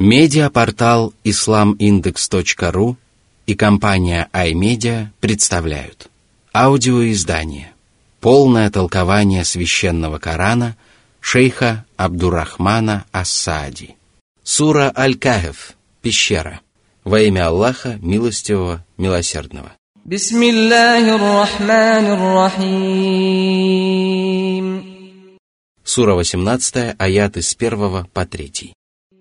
Медиапортал islamindex.ru и компания iMedia представляют аудиоиздание «Полное толкование священного Корана» шейха Абдурахмана Ассади. Сура Аль-Кахф, пещера. Во имя Аллаха, милостивого, милосердного. Сура 18, аяты с 1 по 3.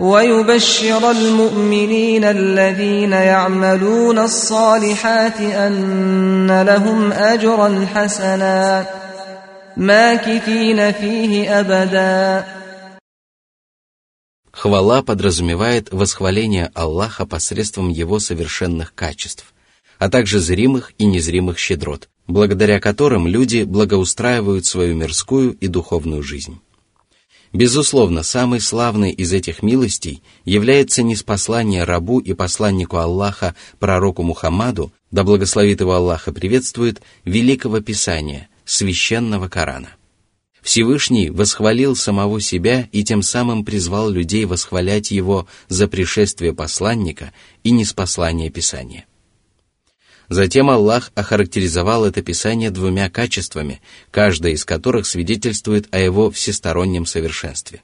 ويبشر المؤمنين الذين يعملون الصالحات أن لهم أجرا حسنا ماكثين فيه أبدا Хвала подразумевает восхваление Аллаха посредством Его совершенных качеств, а также зримых и незримых щедрот, благодаря которым люди благоустраивают свою мирскую и духовную жизнь. Безусловно, самой славной из этих милостей является неспослание рабу и посланнику Аллаха, пророку Мухаммаду, да благословит его Аллах приветствует, великого Писания, священного Корана. Всевышний восхвалил самого себя и тем самым призвал людей восхвалять его за пришествие посланника и неспослание Писания. Затем Аллах охарактеризовал это Писание двумя качествами, каждое из которых свидетельствует о его всестороннем совершенстве.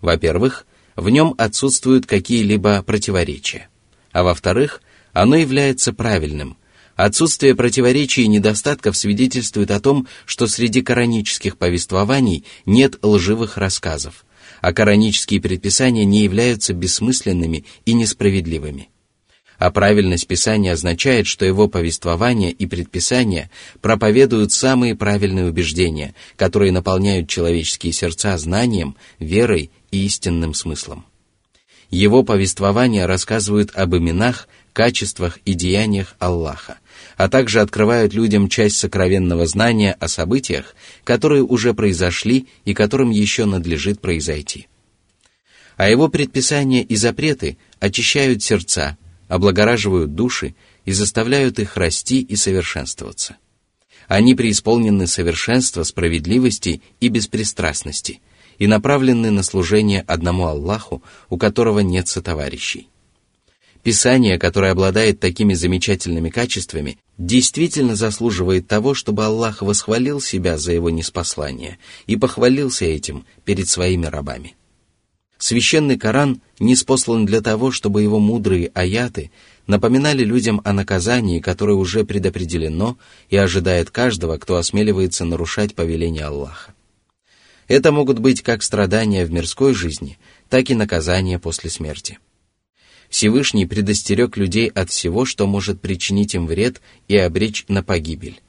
Во-первых, в нем отсутствуют какие-либо противоречия, а во-вторых, оно является правильным. Отсутствие противоречий и недостатков свидетельствует о том, что среди коранических повествований нет лживых рассказов, а коранические предписания не являются бессмысленными и несправедливыми – а правильность Писания означает, что его повествования и предписания проповедуют самые правильные убеждения, которые наполняют человеческие сердца знанием, верой и истинным смыслом. Его повествования рассказывают об именах, качествах и деяниях Аллаха, а также открывают людям часть сокровенного знания о событиях, которые уже произошли и которым еще надлежит произойти. А его предписания и запреты очищают сердца, облагораживают души и заставляют их расти и совершенствоваться. Они преисполнены совершенства, справедливости и беспристрастности и направлены на служение одному Аллаху, у которого нет сотоварищей. Писание, которое обладает такими замечательными качествами, действительно заслуживает того, чтобы Аллах восхвалил себя за его неспослание и похвалился этим перед своими рабами. Священный Коран не спослан для того, чтобы его мудрые аяты напоминали людям о наказании, которое уже предопределено и ожидает каждого, кто осмеливается нарушать повеление Аллаха. Это могут быть как страдания в мирской жизни, так и наказания после смерти. Всевышний предостерег людей от всего, что может причинить им вред и обречь на погибель.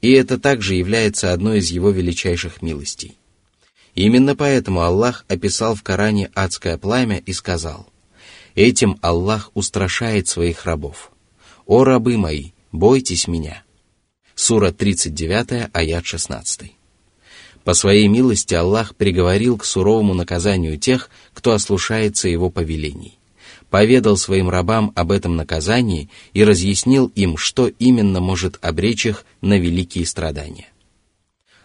И это также является одной из его величайших милостей – Именно поэтому Аллах описал в Коране адское пламя и сказал, «Этим Аллах устрашает своих рабов. О рабы мои, бойтесь меня». Сура 39, аят 16. По своей милости Аллах приговорил к суровому наказанию тех, кто ослушается его повелений. Поведал своим рабам об этом наказании и разъяснил им, что именно может обречь их на великие страдания.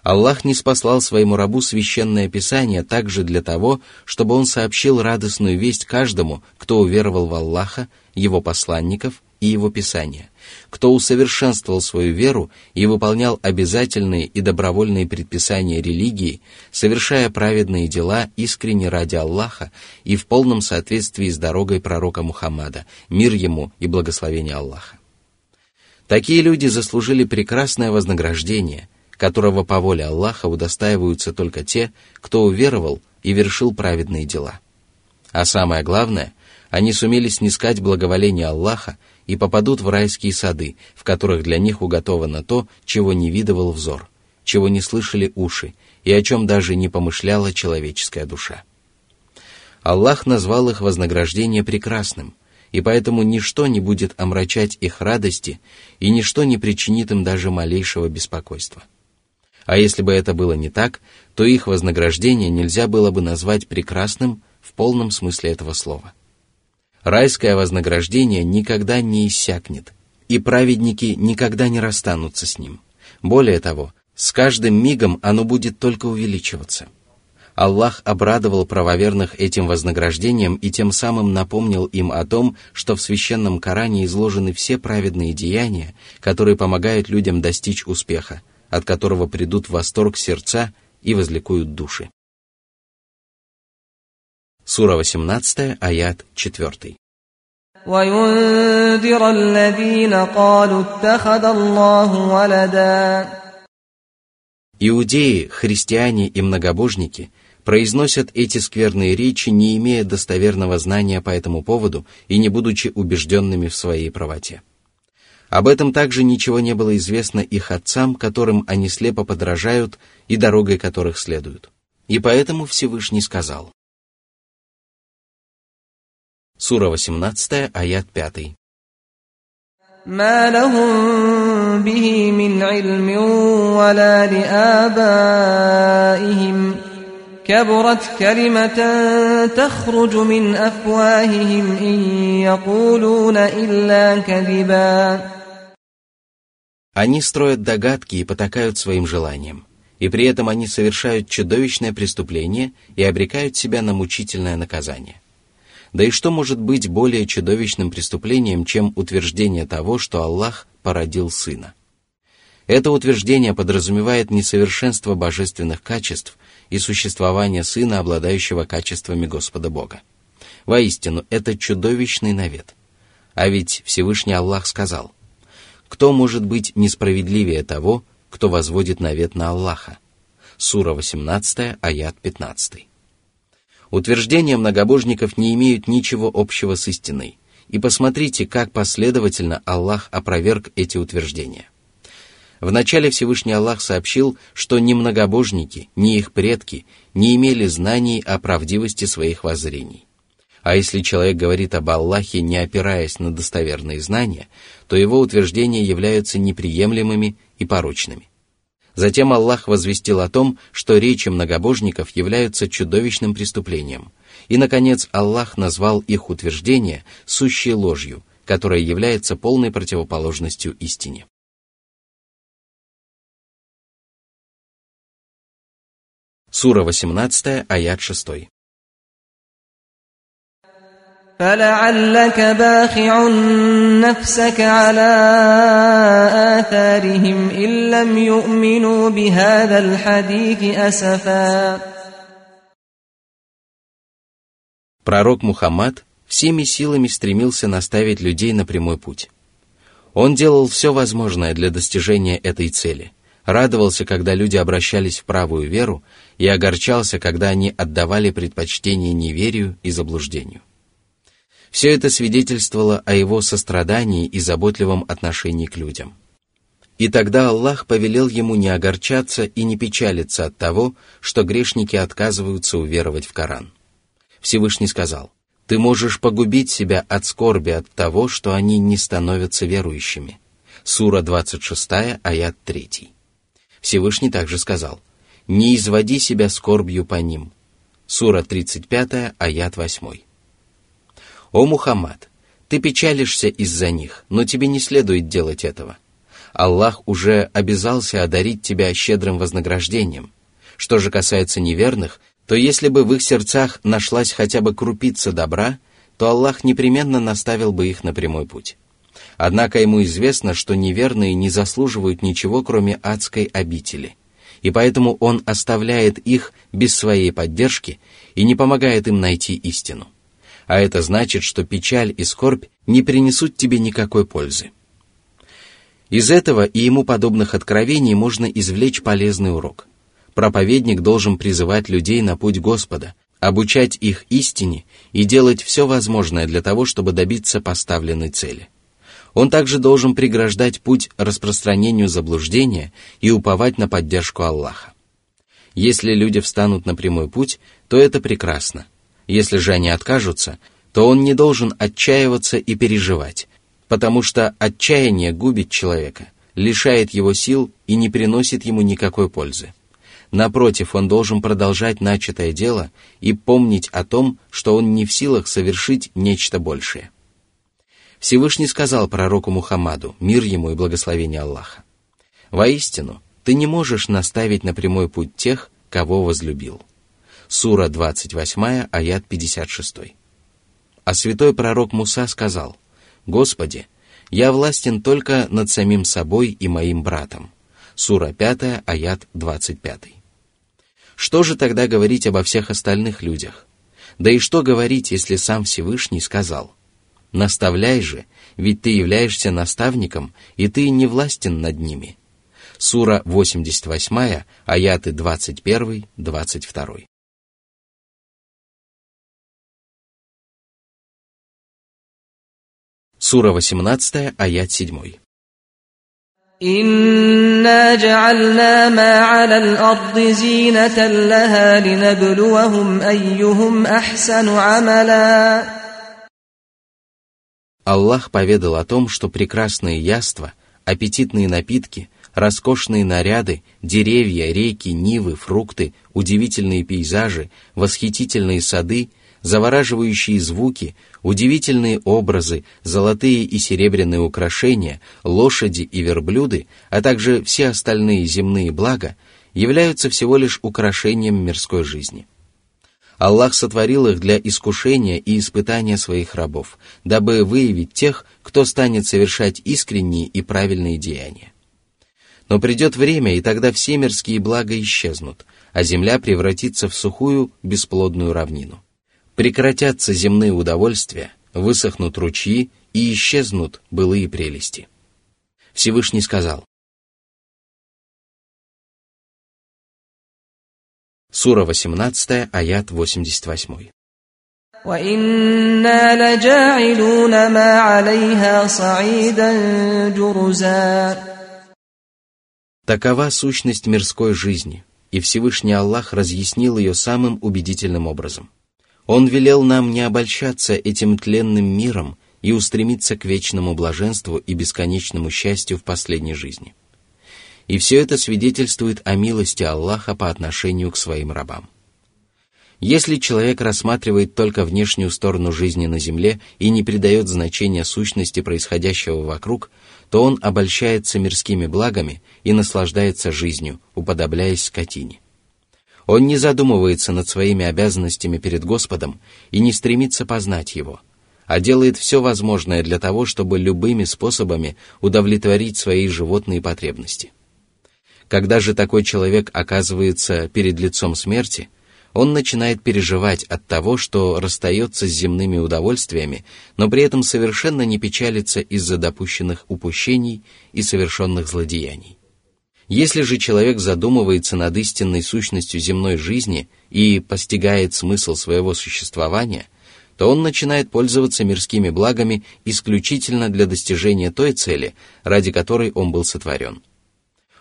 Аллах не спаслал своему рабу священное писание также для того, чтобы он сообщил радостную весть каждому, кто уверовал в Аллаха, его посланников и его писания, кто усовершенствовал свою веру и выполнял обязательные и добровольные предписания религии, совершая праведные дела искренне ради Аллаха и в полном соответствии с дорогой пророка Мухаммада, мир ему и благословение Аллаха. Такие люди заслужили прекрасное вознаграждение – которого по воле Аллаха удостаиваются только те, кто уверовал и вершил праведные дела. А самое главное, они сумели снискать благоволение Аллаха и попадут в райские сады, в которых для них уготовано то, чего не видывал взор, чего не слышали уши и о чем даже не помышляла человеческая душа. Аллах назвал их вознаграждение прекрасным, и поэтому ничто не будет омрачать их радости, и ничто не причинит им даже малейшего беспокойства. А если бы это было не так, то их вознаграждение нельзя было бы назвать прекрасным в полном смысле этого слова. Райское вознаграждение никогда не иссякнет, и праведники никогда не расстанутся с ним. Более того, с каждым мигом оно будет только увеличиваться. Аллах обрадовал правоверных этим вознаграждением и тем самым напомнил им о том, что в священном Коране изложены все праведные деяния, которые помогают людям достичь успеха, от которого придут в восторг сердца и возликуют души. Сура 18, аят 4. وينذر الذين قالوا اتخذ الله ولدا Иудеи, христиане и многобожники произносят эти скверные речи, не имея достоверного знания по этому поводу и не будучи убежденными в своей правоте. Об этом также ничего не было известно их отцам, которым они слепо подражают и дорогой которых следуют. И поэтому Всевышний сказал. Сура 18, аят 5. ما لهم به من علم ولا لآبائهم كبرت كلمة تخرج من أفواههم إن يقولون إلا كذبا они строят догадки и потакают своим желаниям, и при этом они совершают чудовищное преступление и обрекают себя на мучительное наказание. Да и что может быть более чудовищным преступлением, чем утверждение того, что Аллах породил Сына? Это утверждение подразумевает несовершенство божественных качеств и существование Сына, обладающего качествами Господа Бога. Воистину, это чудовищный навет. А ведь Всевышний Аллах сказал – кто может быть несправедливее того, кто возводит навет на Аллаха? Сура 18, аят 15. Утверждения многобожников не имеют ничего общего с истиной. И посмотрите, как последовательно Аллах опроверг эти утверждения. Вначале Всевышний Аллах сообщил, что ни многобожники, ни их предки не имели знаний о правдивости своих воззрений. А если человек говорит об Аллахе, не опираясь на достоверные знания, то его утверждения являются неприемлемыми и порочными. Затем Аллах возвестил о том, что речи многобожников являются чудовищным преступлением. И, наконец, Аллах назвал их утверждение сущей ложью, которая является полной противоположностью истине. Сура 18, аят 6. فلعلك باخع نفسك على آثارهم إن لم يؤمنوا بهذا الحديث أسفا Пророк Мухаммад всеми силами стремился наставить людей на прямой путь. Он делал все возможное для достижения этой цели, радовался, когда люди обращались в правую веру, и огорчался, когда они отдавали предпочтение неверию и заблуждению. Все это свидетельствовало о его сострадании и заботливом отношении к людям. И тогда Аллах повелел ему не огорчаться и не печалиться от того, что грешники отказываются уверовать в Коран. Всевышний сказал, «Ты можешь погубить себя от скорби от того, что они не становятся верующими». Сура 26, аят 3. Всевышний также сказал, «Не изводи себя скорбью по ним». Сура 35, аят 8. «О Мухаммад, ты печалишься из-за них, но тебе не следует делать этого. Аллах уже обязался одарить тебя щедрым вознаграждением. Что же касается неверных, то если бы в их сердцах нашлась хотя бы крупица добра, то Аллах непременно наставил бы их на прямой путь. Однако ему известно, что неверные не заслуживают ничего, кроме адской обители, и поэтому он оставляет их без своей поддержки и не помогает им найти истину а это значит, что печаль и скорбь не принесут тебе никакой пользы. Из этого и ему подобных откровений можно извлечь полезный урок. Проповедник должен призывать людей на путь Господа, обучать их истине и делать все возможное для того, чтобы добиться поставленной цели. Он также должен преграждать путь распространению заблуждения и уповать на поддержку Аллаха. Если люди встанут на прямой путь, то это прекрасно. Если же они откажутся, то он не должен отчаиваться и переживать, потому что отчаяние губит человека, лишает его сил и не приносит ему никакой пользы. Напротив, он должен продолжать начатое дело и помнить о том, что он не в силах совершить нечто большее. Всевышний сказал пророку Мухаммаду, мир ему и благословение Аллаха, «Воистину, ты не можешь наставить на прямой путь тех, кого возлюбил». Сура 28, аят 56. А святой пророк Муса сказал, «Господи, я властен только над самим собой и моим братом». Сура 5, аят 25. Что же тогда говорить обо всех остальных людях? Да и что говорить, если сам Всевышний сказал, «Наставляй же, ведь ты являешься наставником, и ты не властен над ними». Сура 88, аяты 21-22. Сура 18, аят 7. إنا جعلنا ما على الأرض زينة لها لنبلوهم أيهم أحسن عملا Аллах поведал о том, что прекрасные яства, аппетитные напитки, роскошные наряды, деревья, реки, нивы, фрукты, удивительные пейзажи, восхитительные сады, завораживающие звуки, удивительные образы, золотые и серебряные украшения, лошади и верблюды, а также все остальные земные блага, являются всего лишь украшением мирской жизни. Аллах сотворил их для искушения и испытания своих рабов, дабы выявить тех, кто станет совершать искренние и правильные деяния. Но придет время, и тогда все мирские блага исчезнут, а земля превратится в сухую, бесплодную равнину прекратятся земные удовольствия, высохнут ручьи и исчезнут былые прелести. Всевышний сказал, Сура 18, аят 88. Такова сущность мирской жизни, и Всевышний Аллах разъяснил ее самым убедительным образом – он велел нам не обольщаться этим тленным миром и устремиться к вечному блаженству и бесконечному счастью в последней жизни. И все это свидетельствует о милости Аллаха по отношению к своим рабам. Если человек рассматривает только внешнюю сторону жизни на земле и не придает значения сущности происходящего вокруг, то он обольщается мирскими благами и наслаждается жизнью, уподобляясь скотине. Он не задумывается над своими обязанностями перед Господом и не стремится познать Его, а делает все возможное для того, чтобы любыми способами удовлетворить свои животные потребности. Когда же такой человек оказывается перед лицом смерти, он начинает переживать от того, что расстается с земными удовольствиями, но при этом совершенно не печалится из-за допущенных упущений и совершенных злодеяний. Если же человек задумывается над истинной сущностью земной жизни и постигает смысл своего существования, то он начинает пользоваться мирскими благами исключительно для достижения той цели, ради которой он был сотворен.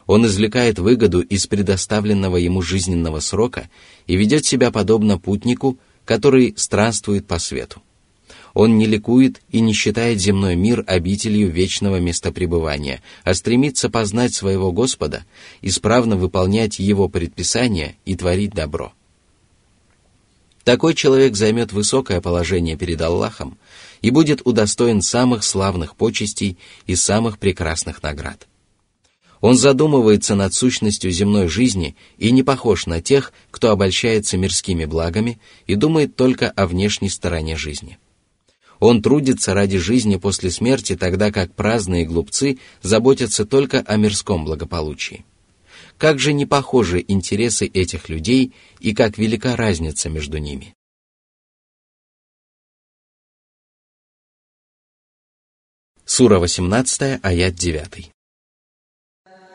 Он извлекает выгоду из предоставленного ему жизненного срока и ведет себя подобно путнику, который странствует по свету. Он не ликует и не считает земной мир обителью вечного места пребывания, а стремится познать своего Господа, исправно выполнять Его предписания и творить добро. Такой человек займет высокое положение перед Аллахом и будет удостоен самых славных почестей и самых прекрасных наград. Он задумывается над сущностью земной жизни и не похож на тех, кто обольщается мирскими благами и думает только о внешней стороне жизни. Он трудится ради жизни после смерти, тогда как праздные глупцы заботятся только о мирском благополучии. Как же не похожи интересы этих людей и как велика разница между ними. Сура 18, аят 9.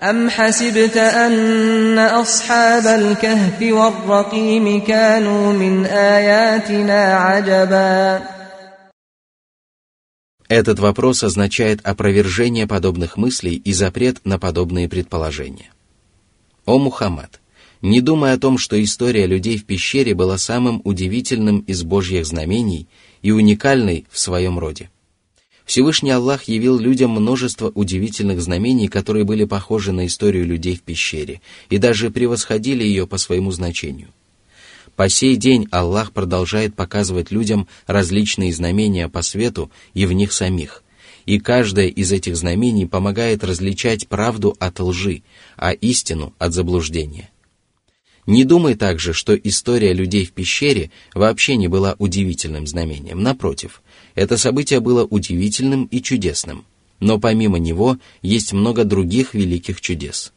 أم حسبت أن أصحاب الكهف والرقيم كانوا من آياتنا عجباً этот вопрос означает опровержение подобных мыслей и запрет на подобные предположения. О Мухаммад, не думай о том, что история людей в пещере была самым удивительным из Божьих знамений и уникальной в своем роде. Всевышний Аллах явил людям множество удивительных знамений, которые были похожи на историю людей в пещере и даже превосходили ее по своему значению. По сей день Аллах продолжает показывать людям различные знамения по свету и в них самих, и каждое из этих знамений помогает различать правду от лжи, а истину от заблуждения. Не думай также, что история людей в пещере вообще не была удивительным знамением. Напротив, это событие было удивительным и чудесным. Но помимо него есть много других великих чудес.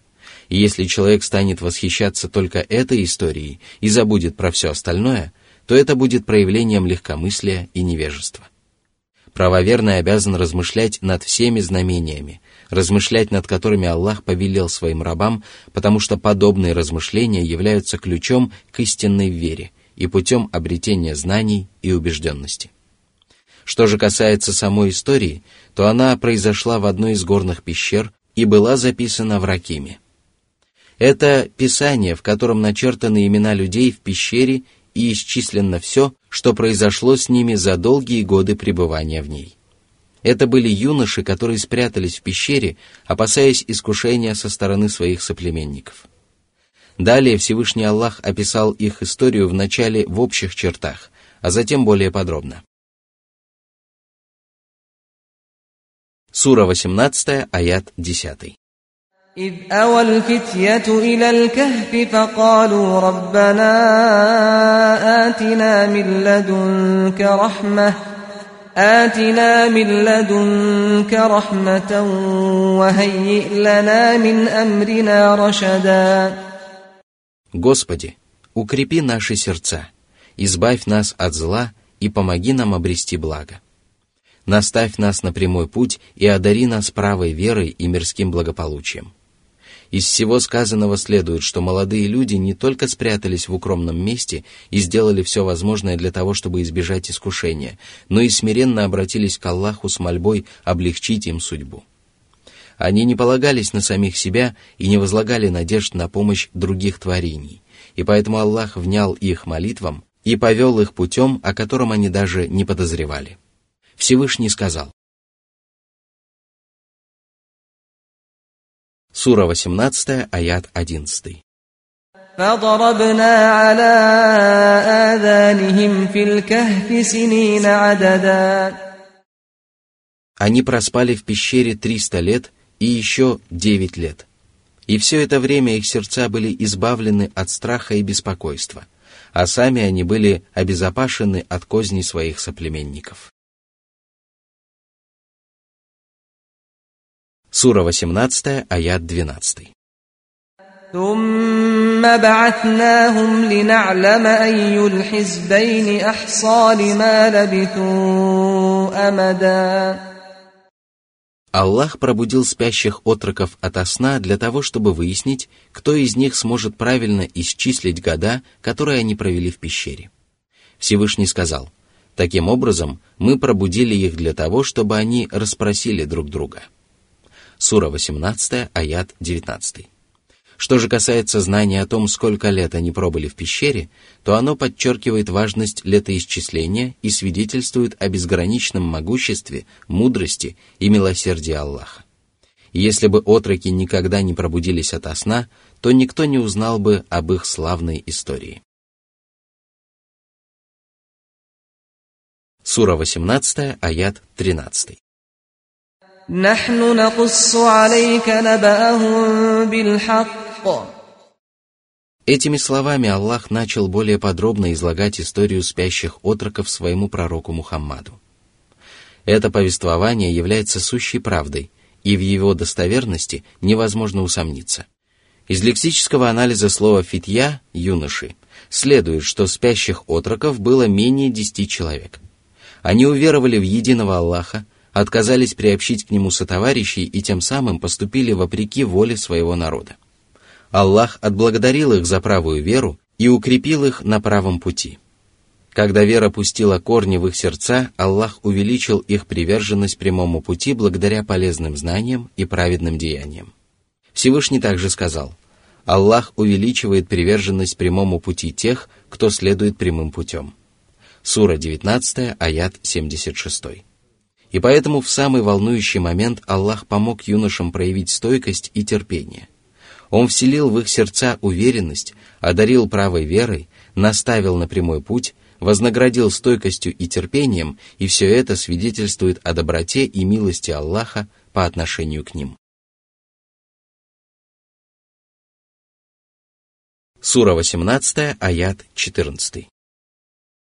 И если человек станет восхищаться только этой историей и забудет про все остальное, то это будет проявлением легкомыслия и невежества. Правоверный обязан размышлять над всеми знамениями, размышлять над которыми Аллах повелел своим рабам, потому что подобные размышления являются ключом к истинной вере и путем обретения знаний и убежденности. Что же касается самой истории, то она произошла в одной из горных пещер и была записана в Ракиме. Это писание, в котором начертаны имена людей в пещере и исчислено все, что произошло с ними за долгие годы пребывания в ней. Это были юноши, которые спрятались в пещере, опасаясь искушения со стороны своих соплеменников. Далее Всевышний Аллах описал их историю вначале в общих чертах, а затем более подробно. Сура 18, аят 10. إذ أوى الفتية إلى الكهف فقالوا ربنا آتنا من لدنك رحمة آتنا من لدنك رحمة وهيئ لنا من أمرنا رشدا Господи, укрепи наши сердца, избавь нас от зла и помоги нам обрести благо. Наставь нас на прямой путь и одари нас правой верой и мирским благополучием. Из всего сказанного следует, что молодые люди не только спрятались в укромном месте и сделали все возможное для того, чтобы избежать искушения, но и смиренно обратились к Аллаху с мольбой облегчить им судьбу. Они не полагались на самих себя и не возлагали надежд на помощь других творений, и поэтому Аллах внял их молитвам и повел их путем, о котором они даже не подозревали. Всевышний сказал, Сура 18, аят 11. Они проспали в пещере 300 лет и еще девять лет. И все это время их сердца были избавлены от страха и беспокойства, а сами они были обезопашены от козней своих соплеменников. Сура 18, аят 12. ثم بعثناهم لنعلم أي الحزبين أحصى لما لبثوا أمدا Аллах пробудил спящих отроков ото сна для того, чтобы выяснить, кто из них сможет правильно исчислить года, которые они провели в пещере. Всевышний сказал, «Таким образом, мы пробудили их для того, чтобы они расспросили друг друга». Сура 18, аят 19. Что же касается знания о том, сколько лет они пробыли в пещере, то оно подчеркивает важность летоисчисления и свидетельствует о безграничном могуществе, мудрости и милосердии Аллаха. если бы отроки никогда не пробудились ото сна, то никто не узнал бы об их славной истории. Сура 18, аят 13. نحن نقص عليك نبأهم بالحق Этими словами Аллах начал более подробно излагать историю спящих отроков своему пророку Мухаммаду. Это повествование является сущей правдой, и в его достоверности невозможно усомниться. Из лексического анализа слова «фитья» — «юноши» следует, что спящих отроков было менее десяти человек. Они уверовали в единого Аллаха, отказались приобщить к нему сотоварищей и тем самым поступили вопреки воле своего народа. Аллах отблагодарил их за правую веру и укрепил их на правом пути. Когда вера пустила корни в их сердца, Аллах увеличил их приверженность прямому пути благодаря полезным знаниям и праведным деяниям. Всевышний также сказал, Аллах увеличивает приверженность прямому пути тех, кто следует прямым путем. Сура 19, аят 76. И поэтому в самый волнующий момент Аллах помог юношам проявить стойкость и терпение. Он вселил в их сердца уверенность, одарил правой верой, наставил на прямой путь, вознаградил стойкостью и терпением, и все это свидетельствует о доброте и милости Аллаха по отношению к ним. Сура 18, аят 14.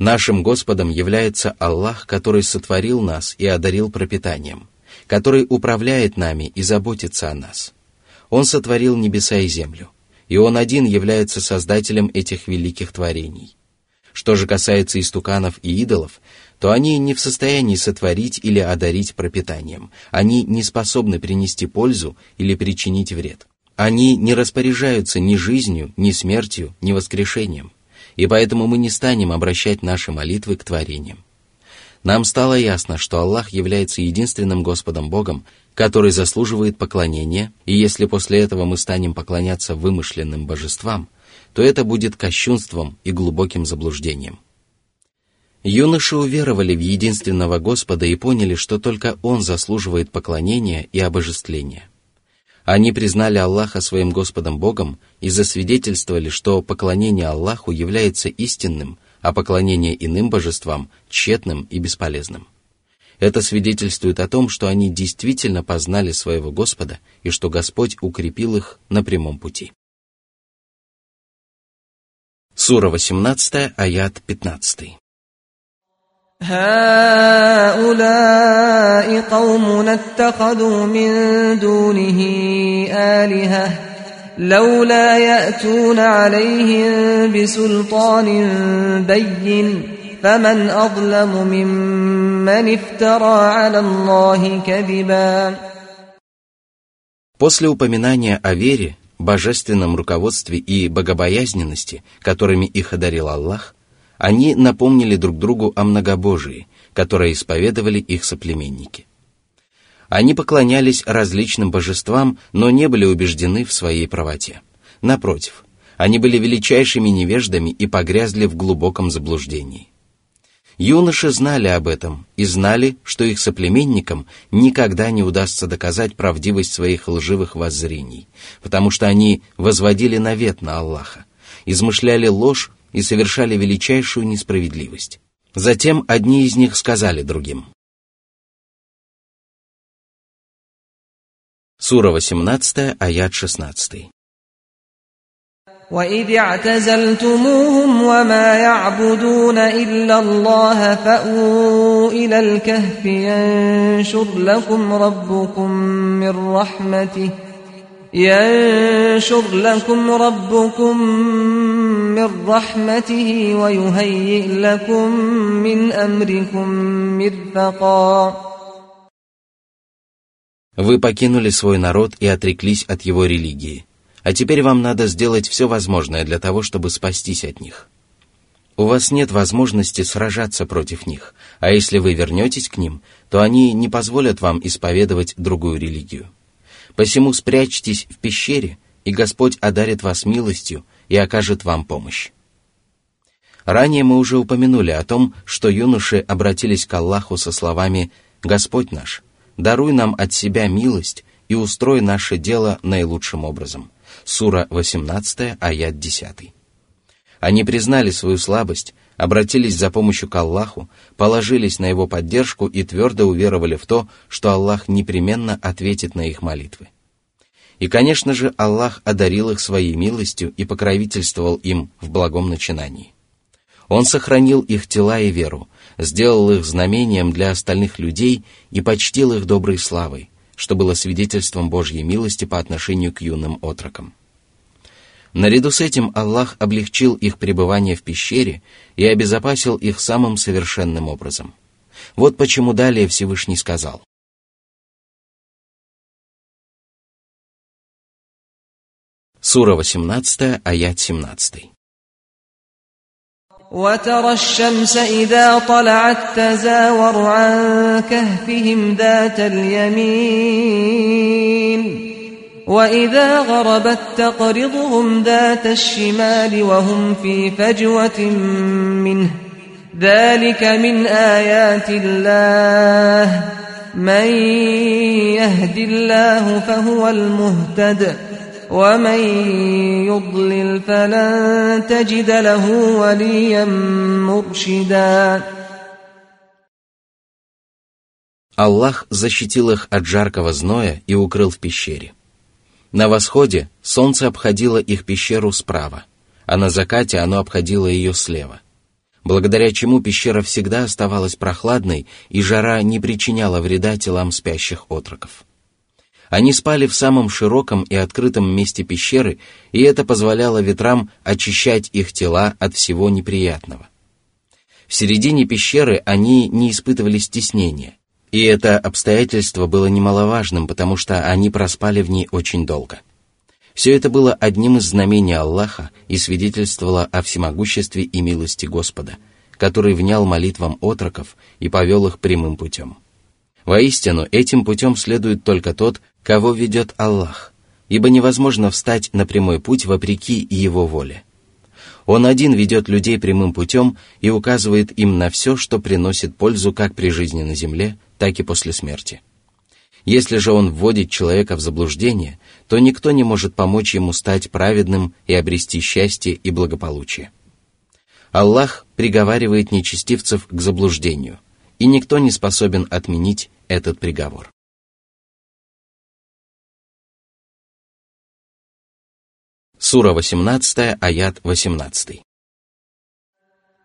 Нашим Господом является Аллах, который сотворил нас и одарил пропитанием, который управляет нами и заботится о нас. Он сотворил небеса и землю, и Он один является создателем этих великих творений. Что же касается истуканов и идолов, то они не в состоянии сотворить или одарить пропитанием, они не способны принести пользу или причинить вред. Они не распоряжаются ни жизнью, ни смертью, ни воскрешением – и поэтому мы не станем обращать наши молитвы к творениям. Нам стало ясно, что Аллах является единственным Господом Богом, который заслуживает поклонения, и если после этого мы станем поклоняться вымышленным божествам, то это будет кощунством и глубоким заблуждением. Юноши уверовали в единственного Господа и поняли, что только Он заслуживает поклонения и обожествления. Они признали Аллаха своим Господом Богом и засвидетельствовали, что поклонение Аллаху является истинным, а поклонение иным божествам – тщетным и бесполезным. Это свидетельствует о том, что они действительно познали своего Господа и что Господь укрепил их на прямом пути. Сура 18, аят 15. هؤلاء قومنا اتخذوا من دونه آلهة لولا يأتون عليهم بسلطان بين فمن أظلم ممن افترى على الله كذبا После упоминания о вере, божественном руководстве и богобоязненности, которыми их одарил Аллах, они напомнили друг другу о многобожии, которое исповедовали их соплеменники. Они поклонялись различным божествам, но не были убеждены в своей правоте. Напротив, они были величайшими невеждами и погрязли в глубоком заблуждении. Юноши знали об этом и знали, что их соплеменникам никогда не удастся доказать правдивость своих лживых воззрений, потому что они возводили навет на Аллаха, измышляли ложь и совершали величайшую несправедливость. Затем одни из них сказали другим. Сура 18, аят 16. وإذ اعتزلتموهم وما يعبدون إلا الله فأووا إلى الكهف ينشر لكم ربكم من رحمته ينشر لكم ربكم من رحمته ويهيئ لكم من أمركم مرفقا Вы покинули свой народ и отреклись от его религии, а теперь вам надо сделать все возможное для того, чтобы спастись от них. У вас нет возможности сражаться против них, а если вы вернетесь к ним, то они не позволят вам исповедовать другую религию. Посему спрячьтесь в пещере, и Господь одарит вас милостью и окажет вам помощь. Ранее мы уже упомянули о том, что юноши обратились к Аллаху со словами «Господь наш, даруй нам от себя милость и устрой наше дело наилучшим образом». Сура 18, аят 10. Они признали свою слабость, обратились за помощью к Аллаху, положились на Его поддержку и твердо уверовали в то, что Аллах непременно ответит на их молитвы. И, конечно же, Аллах одарил их своей милостью и покровительствовал им в благом начинании. Он сохранил их тела и веру, сделал их знамением для остальных людей и почтил их доброй славой, что было свидетельством Божьей милости по отношению к юным отрокам. Наряду с этим Аллах облегчил их пребывание в пещере и обезопасил их самым совершенным образом. Вот почему далее Всевышний сказал. Сура 18, аят 17. وترى الشمس إذا طلعت تزاور عن كهفهم ذات اليمين وإذا غربت تقرضهم ذات الشمال وهم في فجوة منه ذلك من آيات الله من يهد الله فهو المهتد ومن يضلل فلن تجد له وليا مرشدا Аллах защитил их от жаркого зноя и укрыл в пещере. На восходе солнце обходило их пещеру справа, а на закате оно обходило ее слева, благодаря чему пещера всегда оставалась прохладной и жара не причиняла вреда телам спящих отроков. Они спали в самом широком и открытом месте пещеры, и это позволяло ветрам очищать их тела от всего неприятного. В середине пещеры они не испытывали стеснения, и это обстоятельство было немаловажным, потому что они проспали в ней очень долго. Все это было одним из знамений Аллаха и свидетельствовало о всемогуществе и милости Господа, который внял молитвам отроков и повел их прямым путем. Воистину, этим путем следует только тот, кого ведет Аллах, ибо невозможно встать на прямой путь вопреки Его воле. Он один ведет людей прямым путем и указывает им на все, что приносит пользу как при жизни на земле, так и после смерти. Если же он вводит человека в заблуждение, то никто не может помочь ему стать праведным и обрести счастье и благополучие. Аллах приговаривает нечестивцев к заблуждению, и никто не способен отменить этот приговор. Сура 18, аят 18.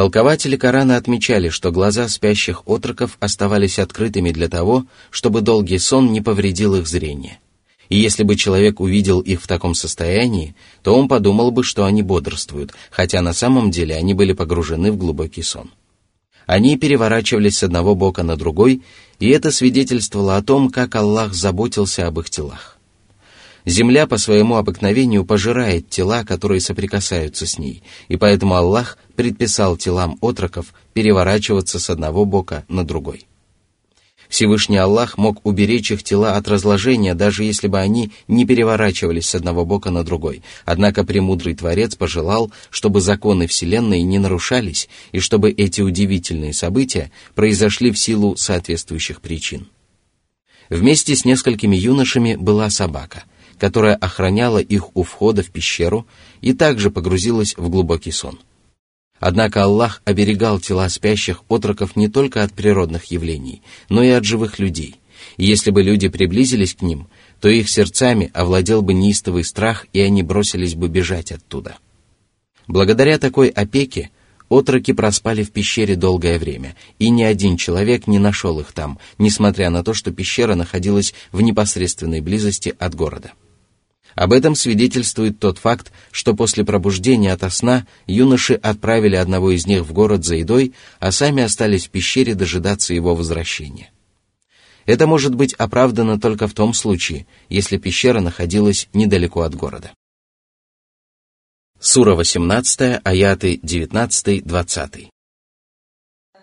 Толкователи Корана отмечали, что глаза спящих отроков оставались открытыми для того, чтобы долгий сон не повредил их зрение. И если бы человек увидел их в таком состоянии, то он подумал бы, что они бодрствуют, хотя на самом деле они были погружены в глубокий сон. Они переворачивались с одного бока на другой, и это свидетельствовало о том, как Аллах заботился об их телах. Земля по своему обыкновению пожирает тела, которые соприкасаются с ней, и поэтому Аллах предписал телам отроков переворачиваться с одного бока на другой. Всевышний Аллах мог уберечь их тела от разложения, даже если бы они не переворачивались с одного бока на другой. Однако премудрый Творец пожелал, чтобы законы Вселенной не нарушались и чтобы эти удивительные события произошли в силу соответствующих причин. Вместе с несколькими юношами была собака – которая охраняла их у входа в пещеру и также погрузилась в глубокий сон. Однако Аллах оберегал тела спящих отроков не только от природных явлений, но и от живых людей. И если бы люди приблизились к ним, то их сердцами овладел бы неистовый страх, и они бросились бы бежать оттуда. Благодаря такой опеке отроки проспали в пещере долгое время, и ни один человек не нашел их там, несмотря на то, что пещера находилась в непосредственной близости от города. Об этом свидетельствует тот факт, что после пробуждения ото сна юноши отправили одного из них в город за едой, а сами остались в пещере дожидаться его возвращения. Это может быть оправдано только в том случае, если пещера находилась недалеко от города. Сура 18, аяты 19-20.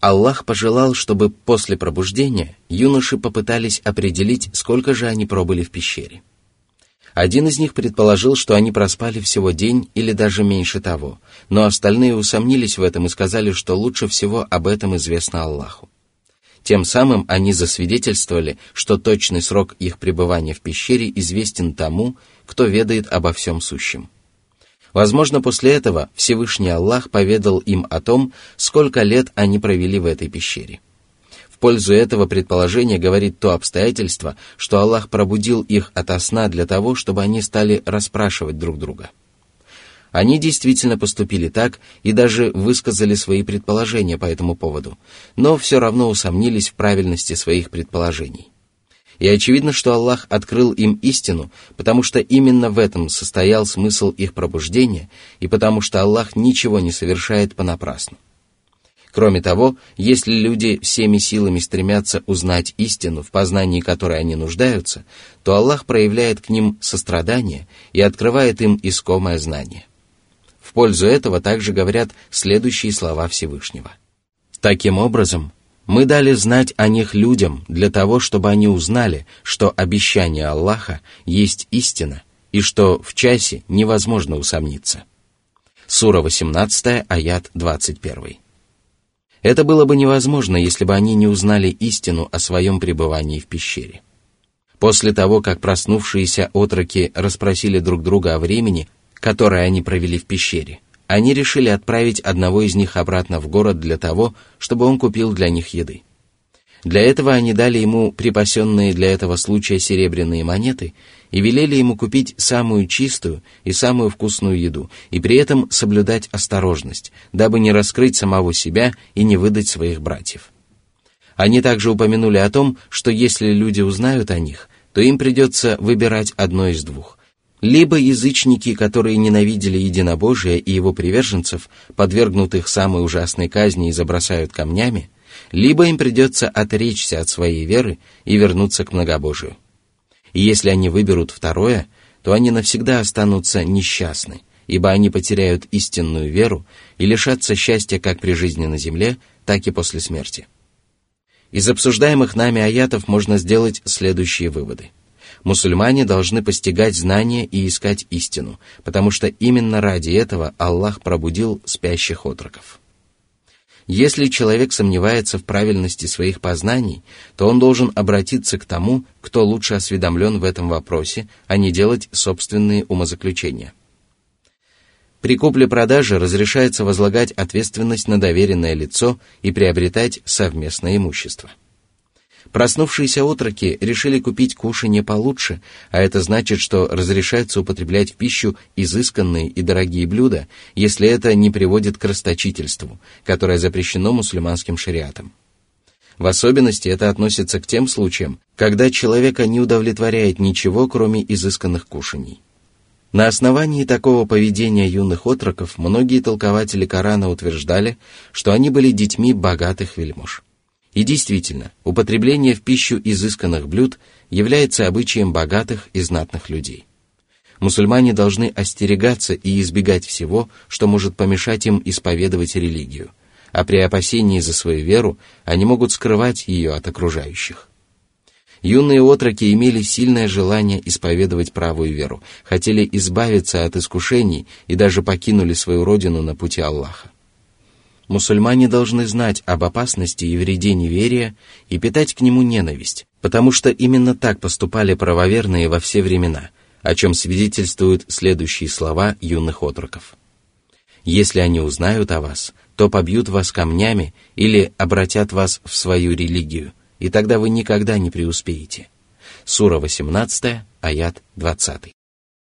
Аллах пожелал, чтобы после пробуждения юноши попытались определить, сколько же они пробыли в пещере. Один из них предположил, что они проспали всего день или даже меньше того, но остальные усомнились в этом и сказали, что лучше всего об этом известно Аллаху. Тем самым они засвидетельствовали, что точный срок их пребывания в пещере известен тому, кто ведает обо всем сущем. Возможно, после этого Всевышний Аллах поведал им о том, сколько лет они провели в этой пещере. В пользу этого предположения говорит то обстоятельство, что Аллах пробудил их ото сна для того, чтобы они стали расспрашивать друг друга. Они действительно поступили так и даже высказали свои предположения по этому поводу, но все равно усомнились в правильности своих предположений. И очевидно, что Аллах открыл им истину, потому что именно в этом состоял смысл их пробуждения, и потому что Аллах ничего не совершает понапрасну. Кроме того, если люди всеми силами стремятся узнать истину, в познании которой они нуждаются, то Аллах проявляет к ним сострадание и открывает им искомое знание. В пользу этого также говорят следующие слова Всевышнего. Таким образом, мы дали знать о них людям для того, чтобы они узнали, что обещание Аллаха есть истина и что в часе невозможно усомниться. Сура 18, аят 21. Это было бы невозможно, если бы они не узнали истину о своем пребывании в пещере. После того, как проснувшиеся отроки расспросили друг друга о времени, которое они провели в пещере, они решили отправить одного из них обратно в город для того, чтобы он купил для них еды. Для этого они дали ему припасенные для этого случая серебряные монеты и велели ему купить самую чистую и самую вкусную еду, и при этом соблюдать осторожность, дабы не раскрыть самого себя и не выдать своих братьев. Они также упомянули о том, что если люди узнают о них, то им придется выбирать одно из двух. Либо язычники, которые ненавидели единобожие и его приверженцев, подвергнут их самой ужасной казни и забросают камнями, либо им придется отречься от своей веры и вернуться к многобожию. И если они выберут второе, то они навсегда останутся несчастны, ибо они потеряют истинную веру и лишатся счастья как при жизни на земле, так и после смерти. Из обсуждаемых нами аятов можно сделать следующие выводы. Мусульмане должны постигать знания и искать истину, потому что именно ради этого Аллах пробудил спящих отроков. Если человек сомневается в правильности своих познаний, то он должен обратиться к тому, кто лучше осведомлен в этом вопросе, а не делать собственные умозаключения. При купле-продаже разрешается возлагать ответственность на доверенное лицо и приобретать совместное имущество – Проснувшиеся отроки решили купить кушанье получше, а это значит, что разрешается употреблять в пищу изысканные и дорогие блюда, если это не приводит к расточительству, которое запрещено мусульманским шариатом. В особенности это относится к тем случаям, когда человека не удовлетворяет ничего, кроме изысканных кушаний. На основании такого поведения юных отроков многие толкователи Корана утверждали, что они были детьми богатых вельмож. И действительно, употребление в пищу изысканных блюд является обычаем богатых и знатных людей. Мусульмане должны остерегаться и избегать всего, что может помешать им исповедовать религию, а при опасении за свою веру они могут скрывать ее от окружающих. Юные отроки имели сильное желание исповедовать правую веру, хотели избавиться от искушений и даже покинули свою родину на пути Аллаха. Мусульмане должны знать об опасности и вреде неверия и питать к нему ненависть, потому что именно так поступали правоверные во все времена, о чем свидетельствуют следующие слова юных отроков. «Если они узнают о вас, то побьют вас камнями или обратят вас в свою религию, и тогда вы никогда не преуспеете». Сура 18, аят 20.